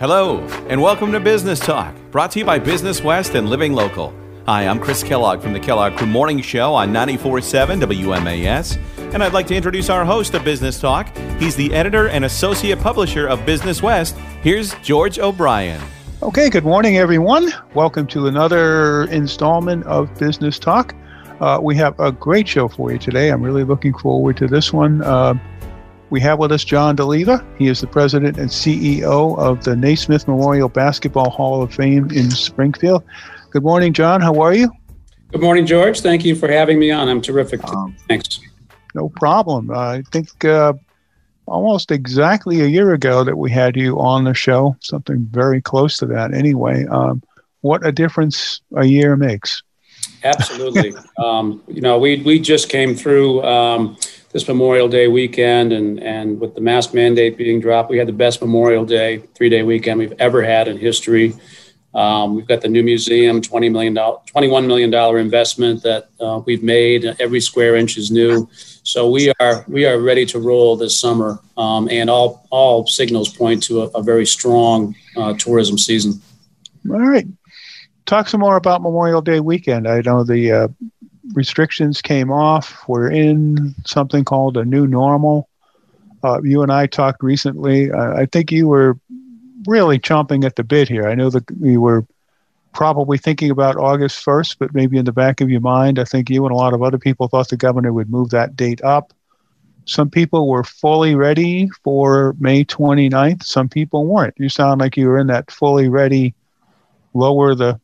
Hello, and welcome to Business Talk, brought to you by Business West and Living Local. Hi, I'm Chris Kellogg from the Kellogg Crew Morning Show on 94.7 WMAS, and I'd like to introduce our host of Business Talk. He's the editor and associate publisher of Business West. Here's George O'Brien. Okay, good morning, everyone. Welcome to another installment of Business Talk. Uh, we have a great show for you today. I'm really looking forward to this one. Uh, we have with us John Doleva. He is the president and CEO of the Naismith Memorial Basketball Hall of Fame in Springfield. Good morning, John. How are you? Good morning, George. Thank you for having me on. I'm terrific. Um, Thanks. No problem. I think uh, almost exactly a year ago that we had you on the show, something very close to that anyway. Um, what a difference a year makes. Absolutely. um, you know, we, we just came through um, this Memorial Day weekend, and and with the mask mandate being dropped, we had the best Memorial Day three day weekend we've ever had in history. Um, we've got the new museum, twenty million dollar, twenty one million dollar investment that uh, we've made. Every square inch is new, so we are we are ready to roll this summer, um, and all all signals point to a, a very strong uh, tourism season. All right, talk some more about Memorial Day weekend. I know the uh, restrictions came off. We're in something called a new normal. Uh, you and I talked recently. I think you were really chomping at the bit here. I know that you were probably thinking about August 1st, but maybe in the back of your mind, I think you and a lot of other people thought the governor would move that date up. Some people were fully ready for May 29th. Some people weren't. You sound like you were in that fully ready, lower the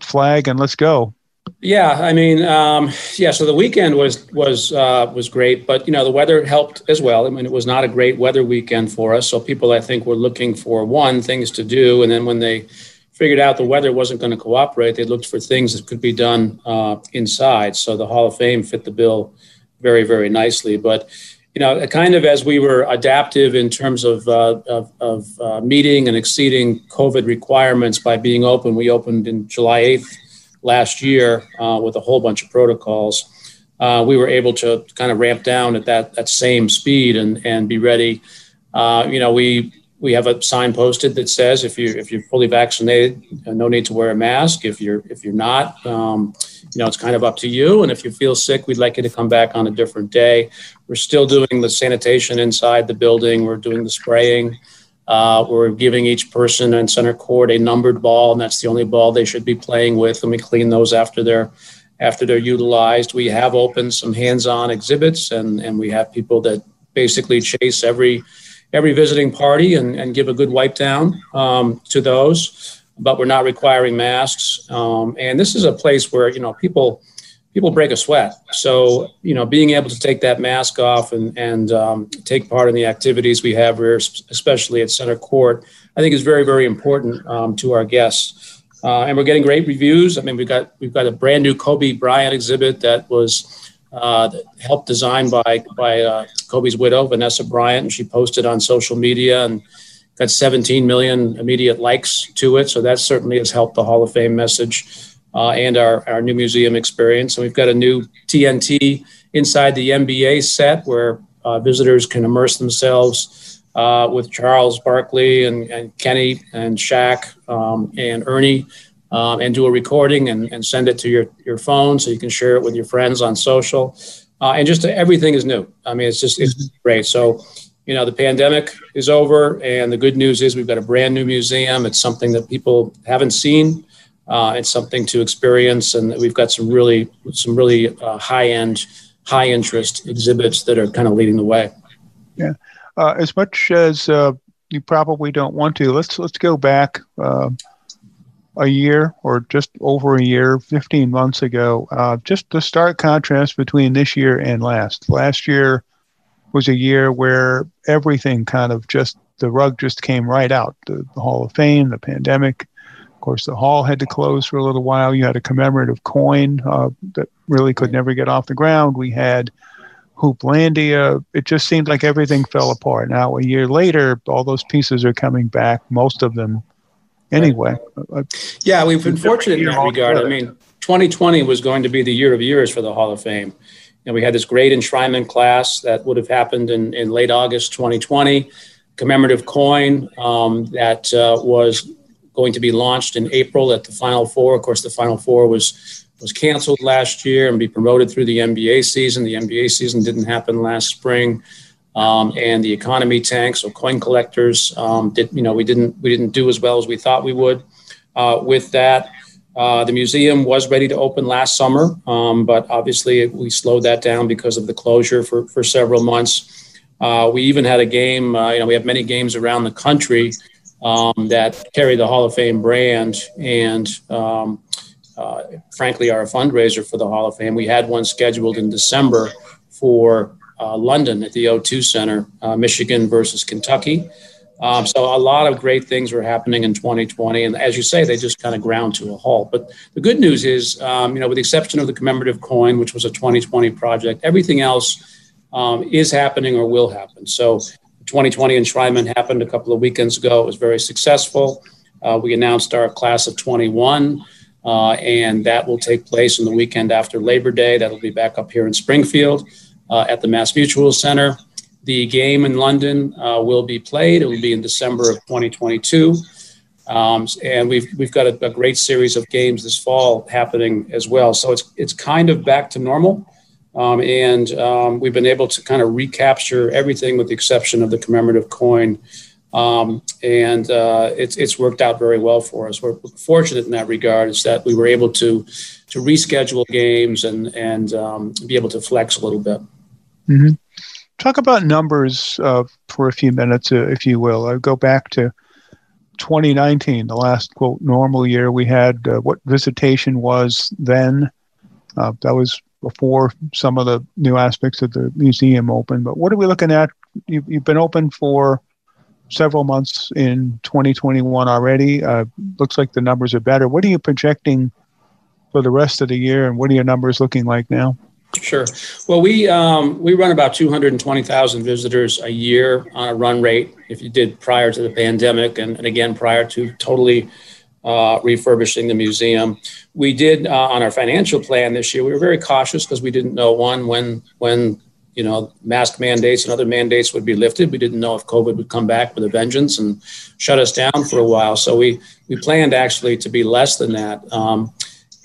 flag and let's go yeah, I mean, um, yeah. So the weekend was was uh, was great, but you know the weather helped as well. I mean, it was not a great weather weekend for us. So people, I think, were looking for one things to do, and then when they figured out the weather wasn't going to cooperate, they looked for things that could be done uh, inside. So the Hall of Fame fit the bill very very nicely. But you know, kind of as we were adaptive in terms of uh, of, of uh, meeting and exceeding COVID requirements by being open, we opened in July eighth last year uh, with a whole bunch of protocols, uh, we were able to kind of ramp down at that that same speed and and be ready. Uh, you know, we we have a sign posted that says if you if you're fully vaccinated, uh, no need to wear a mask. If you're if you're not, um, you know, it's kind of up to you. And if you feel sick, we'd like you to come back on a different day. We're still doing the sanitation inside the building. We're doing the spraying. Uh, we're giving each person in center court a numbered ball, and that's the only ball they should be playing with. And we clean those after they're after they're utilized. We have opened some hands-on exhibits, and and we have people that basically chase every every visiting party and, and give a good wipe down um, to those. But we're not requiring masks, um, and this is a place where you know people people break a sweat. So, you know, being able to take that mask off and, and um, take part in the activities we have here, especially at Center Court, I think is very, very important um, to our guests. Uh, and we're getting great reviews. I mean, we've got we've got a brand new Kobe Bryant exhibit that was uh, helped designed by by uh, Kobe's widow, Vanessa Bryant, and she posted on social media and got 17 million immediate likes to it. So that certainly has helped the Hall of Fame message uh, and our, our new museum experience. And we've got a new TNT inside the NBA set where uh, visitors can immerse themselves uh, with Charles Barkley and, and Kenny and Shaq um, and Ernie. Um, and do a recording and, and send it to your, your phone so you can share it with your friends on social. Uh, and just everything is new. I mean, it's just it's great. So, you know, the pandemic is over, and the good news is we've got a brand new museum. It's something that people haven't seen uh, it's something to experience, and we've got some really some really uh, high end, high interest exhibits that are kind of leading the way. Yeah, uh, as much as uh, you probably don't want to, let's let's go back uh, a year or just over a year, fifteen months ago. Uh, just the stark contrast between this year and last. Last year was a year where everything kind of just the rug just came right out. The, the Hall of Fame, the pandemic of course, the hall had to close for a little while. You had a commemorative coin uh, that really could never get off the ground. We had Hooplandia. It just seemed like everything fell apart. Now, a year later, all those pieces are coming back, most of them anyway. Uh, yeah, we've been fortunate in that regard. I mean, 2020 was going to be the year of years for the Hall of Fame. And we had this great enshrinement class that would have happened in, in late August 2020. commemorative coin um, that uh, was going to be launched in April at the Final Four. Of course, the Final Four was was canceled last year and be promoted through the NBA season. The NBA season didn't happen last spring, um, and the economy tanked. So coin collectors um, did you know we didn't we didn't do as well as we thought we would uh, with that. Uh, the museum was ready to open last summer, um, but obviously we slowed that down because of the closure for, for several months. Uh, we even had a game, uh, you know, we have many games around the country um, that carry the Hall of Fame brand and, um, uh, frankly, are a fundraiser for the Hall of Fame. We had one scheduled in December for uh, London at the O2 Center, uh, Michigan versus Kentucky. Um, so a lot of great things were happening in 2020, and as you say, they just kind of ground to a halt. But the good news is, um, you know, with the exception of the commemorative coin, which was a 2020 project, everything else um, is happening or will happen. So 2020 enshrinement happened a couple of weekends ago. It was very successful. Uh, we announced our class of 21, uh, and that will take place in the weekend after Labor Day. That'll be back up here in Springfield uh, at the Mass Mutual Center. The game in London uh, will be played. It will be in December of 2022. Um, and we've, we've got a, a, great series of games this fall happening as well. So it's, it's kind of back to normal. Um, and um, we've been able to kind of recapture everything with the exception of the commemorative coin. Um, and uh, it's, it's worked out very well for us. We're fortunate in that regard is that we were able to, to reschedule games and, and um, be able to flex a little bit. Mm-hmm. Talk about numbers uh, for a few minutes, uh, if you will. I go back to 2019, the last quote normal year. We had uh, what visitation was then. Uh, that was before some of the new aspects of the museum opened. But what are we looking at? You've, you've been open for several months in 2021 already. Uh, looks like the numbers are better. What are you projecting for the rest of the year, and what are your numbers looking like now? Sure. Well, we um, we run about 220,000 visitors a year on a run rate. If you did prior to the pandemic, and, and again prior to totally uh, refurbishing the museum, we did uh, on our financial plan this year. We were very cautious because we didn't know one when when you know mask mandates and other mandates would be lifted. We didn't know if COVID would come back with a vengeance and shut us down for a while. So we we planned actually to be less than that. Um,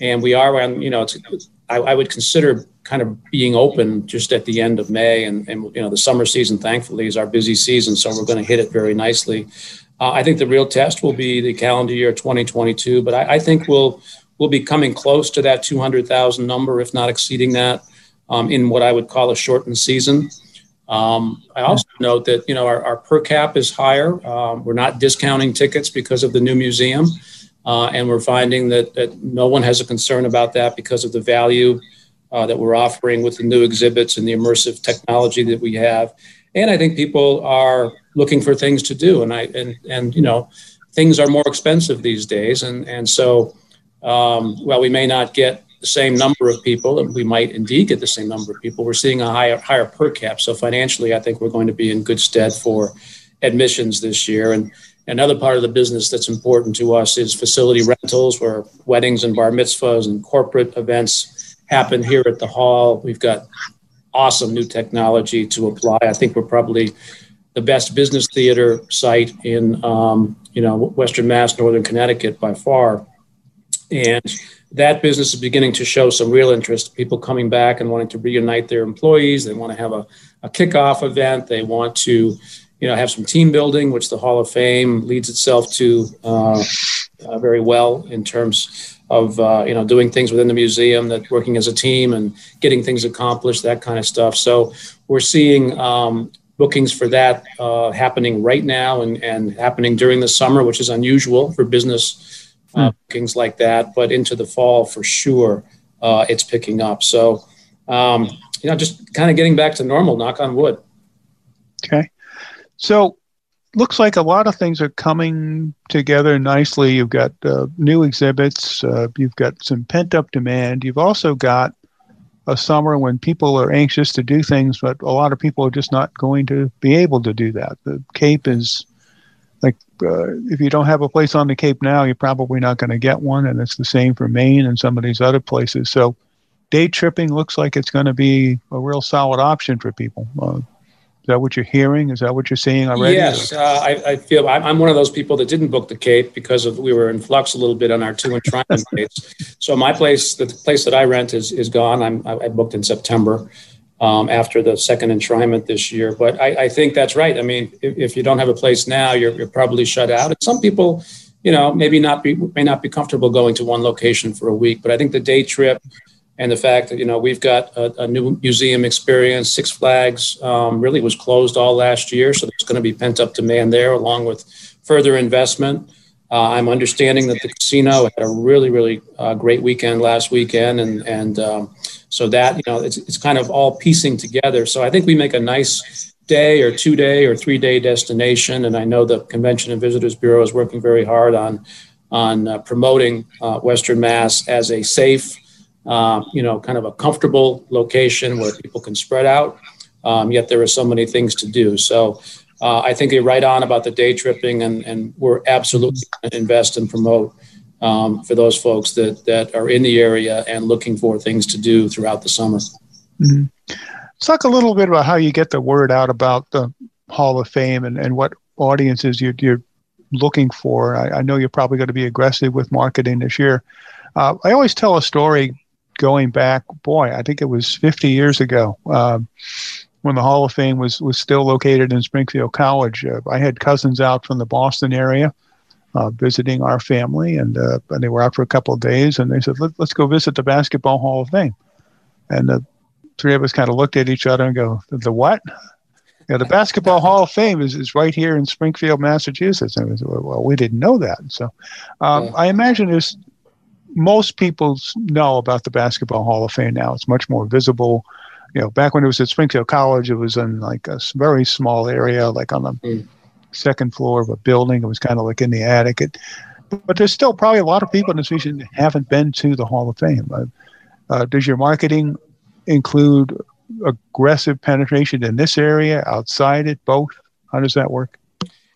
and we are on you know it's I, I, would consider kind of being open just at the end of May, and, and you know the summer season, thankfully, is our busy season, so we're going to hit it very nicely. Uh, I think the real test will be the calendar year 2022, but I, I think we'll we'll be coming close to that 200,000 number, if not exceeding that, um, in what I would call a shortened season. Um, I also note that you know our, our per cap is higher. Um, we're not discounting tickets because of the new museum. Uh, and we're finding that, that no one has a concern about that because of the value uh, that we're offering with the new exhibits and the immersive technology that we have. And I think people are looking for things to do. And I and and you know, things are more expensive these days. And and so um, while we may not get the same number of people, and we might indeed get the same number of people, we're seeing a higher higher per cap. So financially, I think we're going to be in good stead for admissions this year. And Another part of the business that's important to us is facility rentals, where weddings and bar mitzvahs and corporate events happen here at the hall. We've got awesome new technology to apply. I think we're probably the best business theater site in um, you know Western Mass, Northern Connecticut by far, and that business is beginning to show some real interest. People coming back and wanting to reunite their employees. They want to have a, a kickoff event. They want to you know, have some team building, which the Hall of Fame leads itself to uh, uh, very well in terms of uh, you know doing things within the museum, that working as a team and getting things accomplished, that kind of stuff. So we're seeing um, bookings for that uh, happening right now and and happening during the summer, which is unusual for business uh, hmm. bookings like that. But into the fall, for sure, uh, it's picking up. So um, you know, just kind of getting back to normal. Knock on wood. Okay. So, looks like a lot of things are coming together nicely. You've got uh, new exhibits, uh, you've got some pent up demand. You've also got a summer when people are anxious to do things, but a lot of people are just not going to be able to do that. The Cape is like uh, if you don't have a place on the Cape now, you're probably not going to get one, and it's the same for Maine and some of these other places. So, day tripping looks like it's going to be a real solid option for people. Uh, that what you're hearing? Is that what you're seeing already? Yes, uh, I, I, feel I'm one of those people that didn't book the Cape because of we were in flux a little bit on our two enshrinement dates. So my place, the place that I rent, is is gone. I'm I booked in September um, after the second enshrinement this year. But I, I think that's right. I mean, if, if, you don't have a place now, you're, you're probably shut out. And some people, you know, maybe not be may not be comfortable going to one location for a week. But I think the day trip and the fact that you know we've got a, a new museum experience, Six Flags um, really was closed all last year, so there's going to be pent up demand there, along with further investment. Uh, I'm understanding that the casino had a really, really uh, great weekend last weekend, and and um, so that you know it's it's kind of all piecing together. So I think we make a nice day or two day or three day destination, and I know the Convention and Visitors Bureau is working very hard on on uh, promoting uh, Western Mass as a safe, uh, you know, kind of a comfortable location where people can spread out. Um, yet there are so many things to do. So uh, I think you're right on about the day tripping, and, and we're absolutely going to invest and promote um, for those folks that, that are in the area and looking for things to do throughout the summer. Mm-hmm. Talk a little bit about how you get the word out about the Hall of Fame and, and what audiences you're, you're looking for. I, I, know you're probably going to be aggressive with marketing this year. Uh, I always tell a story going back, boy, I think it was 50 years ago. Um, when the Hall of Fame was was still located in Springfield College. Uh, I had cousins out from the Boston area uh, visiting our family, and uh, and they were out for a couple of days, and they said, Let, us go visit the Basketball Hall of Fame." And the three of us kind of looked at each other and go, "The what?" Yeah, the Basketball Hall of Fame is, is right here in Springfield, Massachusetts. And we said, well, we didn't know that. So um, yeah. I imagine there's most people know about the Basketball Hall of Fame now. It's much more visible you know, back when it was at Springfield College, it was in like a very small area, like on the mm. second floor of a building. It was kind of like in the attic. It, but there's still probably a lot of people in this region that haven't been to the Hall of Fame. Uh, uh, does your marketing include aggressive penetration in this area, outside it, both? How does that work?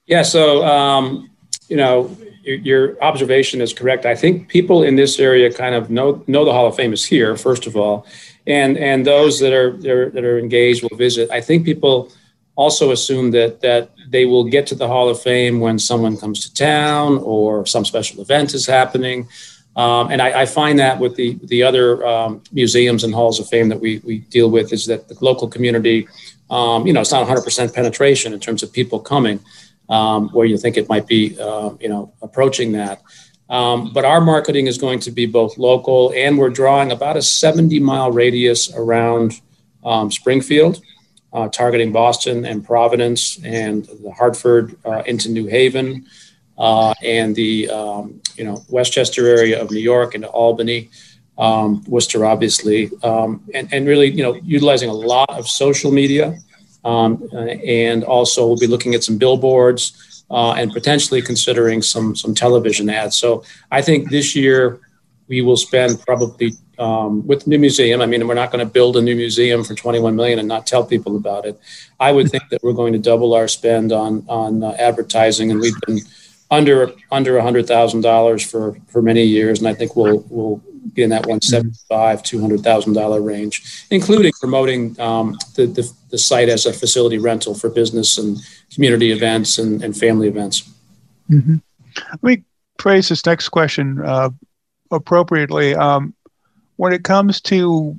Yeah, so um, you know, your, observation is correct. I think people in this area kind of know know the Hall of Fame is here, first of all, and and those that are that are engaged will visit. I think people also assume that that they will get to the Hall of Fame when someone comes to town or some special event is happening. Um, and I, I, find that with the the other um, museums and halls of fame that we we deal with is that the local community, um, you know, it's not 100% penetration in terms of people coming, um, where you think it might be, uh, you know, approaching that. Um, but our marketing is going to be both local and we're drawing about a 70 mile radius around um, Springfield, uh, targeting Boston and Providence and the Hartford uh, into New Haven uh, and the um, you know Westchester area of New York into Albany, um, Worcester, obviously, um, and, and really you know utilizing a lot of social media. Um, and also, we'll be looking at some billboards uh, and potentially considering some some television ads. So I think this year we will spend probably um, with the new museum. I mean, we're not going to build a new museum for 21 million and not tell people about it. I would think that we're going to double our spend on on uh, advertising, and we've been under under hundred thousand dollars for for many years, and I think we'll we'll be in that one seventy five two hundred thousand dollar range, including promoting um, the, the, the site as a facility rental for business and community events and, and family events. Mm-hmm. Let me phrase this next question uh, appropriately. Um, when it comes to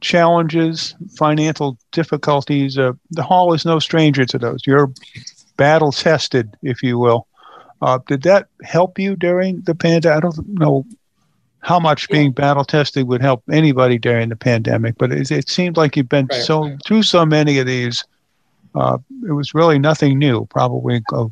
challenges, financial difficulties, uh, the hall is no stranger to those. You're battle tested, if you will. Uh, did that help you during the pandemic? I don't know how much being battle tested would help anybody during the pandemic, but it, it seemed like you've been right. so through so many of these. Uh, it was really nothing new. Probably a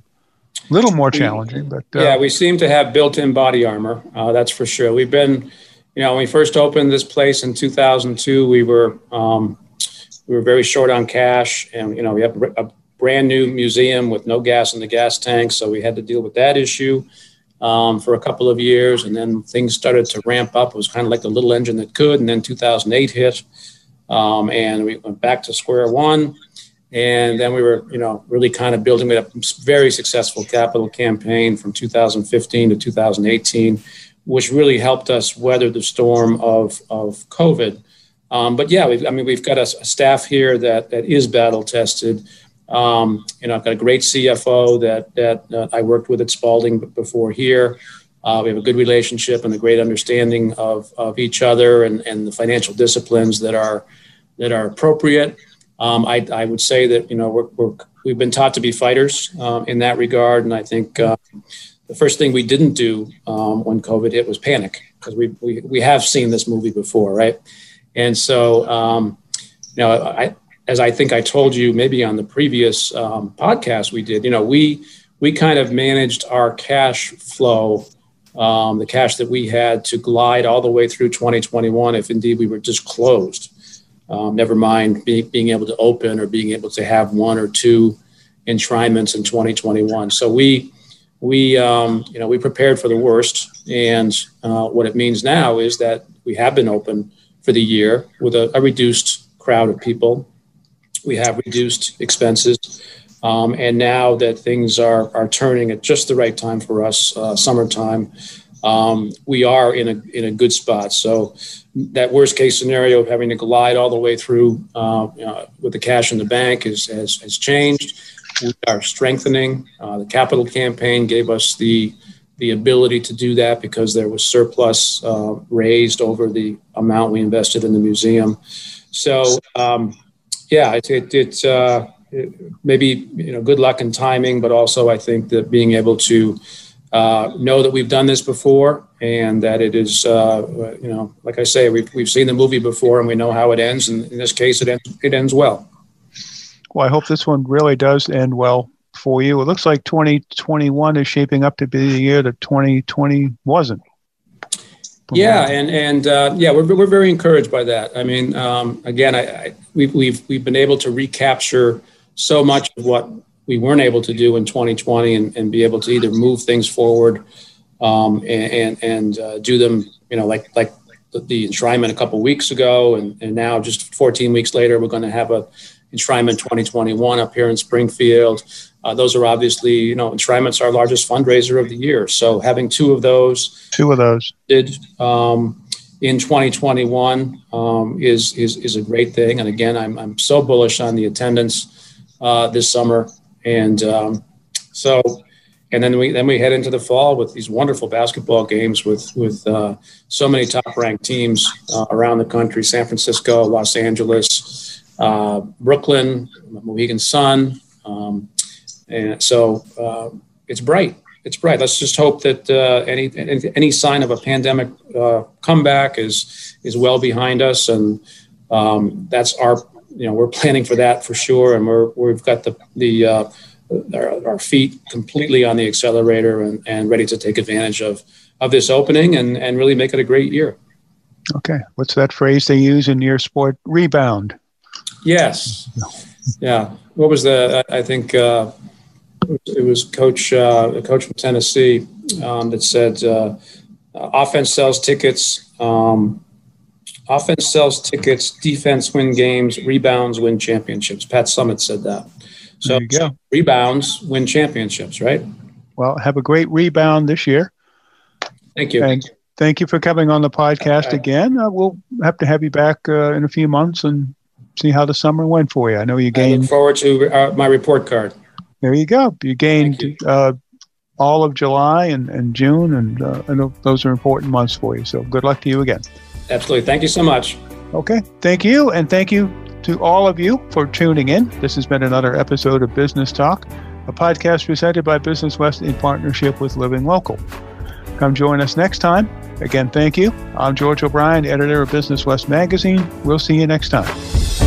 little more challenging, but uh, yeah, we seem to have built-in body armor. Uh, that's for sure. We've been, you know, when we first opened this place in 2002, we were um, we were very short on cash, and you know, we have a brand new museum with no gas in the gas tank, so we had to deal with that issue um, for a couple of years, and then things started to ramp up. It was kind of like the little engine that could, and then 2008 hit, um, and we went back to square one. And then we were, you know, really kind of building a very successful capital campaign from 2015 to 2018, which really helped us weather the storm of, of COVID. Um, but yeah, I mean, we've got a, a, staff here that that is battle tested. Um, you know, I've got a great CFO that that uh, I worked with at Spalding before here. Uh, we have a good relationship and a great understanding of, of each other and, and the financial disciplines that are that are appropriate. Um, I, I would say that you know we're, we have been taught to be fighters uh, in that regard, and I think uh, the first thing we didn't do um, when COVID hit was panic because we, we we have seen this movie before, right? And so, um, you know, I, as I think I told you maybe on the previous um, podcast we did, you know, we we kind of managed our cash flow, um, the cash that we had to glide all the way through 2021, if indeed we were just closed. Um, never mind be, being able to open or being able to have one or two enshrinements in 2021. So we we um, you know we prepared for the worst, and uh, what it means now is that we have been open for the year with a, a reduced crowd of people. We have reduced expenses. Um, and now that things are, are turning at just the right time for us, uh, summertime, um, we are in a, in a good spot. So that worst case scenario of having to glide all the way through uh, know, with the cash in the bank is, has, has changed. We are strengthening. Uh, the capital campaign gave us the the ability to do that because there was surplus uh, raised over the amount we invested in the museum. So, um, yeah, it, it, it, uh, it, maybe you know good luck and timing, but also I think that being able to uh, know that we've done this before and that it is uh, you know like I say we've we've seen the movie before and we know how it ends, and in this case it ends it ends well. Well, I hope this one really does end well for you. It looks like 2021 is shaping up to be the year that 2020 wasn't. Yeah, and and uh, yeah, we're, we're very encouraged by that. I mean, um, again, I, I, we've we've we've been able to recapture so much of what we weren't able to do in 2020, and, and be able to either move things forward um, and and, and uh, do them, you know, like like the, the enshrinement a couple weeks ago, and and now just 14 weeks later, we're going to have a enshrinement 2021 up here in Springfield. Uh, those are obviously, you know, enshrinement's our largest fundraiser of the year. So having two of those, two of those did um, in 2021 um, is, is is a great thing. And again, I'm I'm so bullish on the attendance uh, this summer, and um, so. And then we then we head into the fall with these wonderful basketball games with with uh, so many top ranked teams uh, around the country: San Francisco, Los Angeles, uh, Brooklyn, Mohegan Sun, um, and so uh, it's bright. It's bright. Let's just hope that uh, any, any, sign of a pandemic uh, comeback is is well behind us, and um, that's our you know we're planning for that for sure, and we're we've got the the uh, our, our, feet completely on the accelerator and, and ready to take advantage of of this opening and and really make it a great year. Okay, what's that phrase they use in your sport? Rebound. Yes. Yeah. What was the? I think uh, it was coach uh, a coach from Tennessee um, that said uh, offense sells tickets. Um, offense sells tickets. Defense win games. Rebounds win championships. Pat Summitt said that. So rebounds win championships, right? Well, have a great rebound this year. Thank you. And thank you for coming on the podcast again. Uh, we'll have to have you back uh, in a few months and see how the summer went for you. I know you gained. I look forward to uh, my report card. There you go. You gained you. Uh, all of July and, and June, and uh, I know those are important months for you. So good luck to you again. Absolutely. Thank you so much. Okay. Thank you. And thank you to all of you for tuning in. This has been another episode of Business Talk, a podcast presented by Business West in partnership with Living Local. Come join us next time. Again, thank you. I'm George O'Brien, editor of Business West Magazine. We'll see you next time.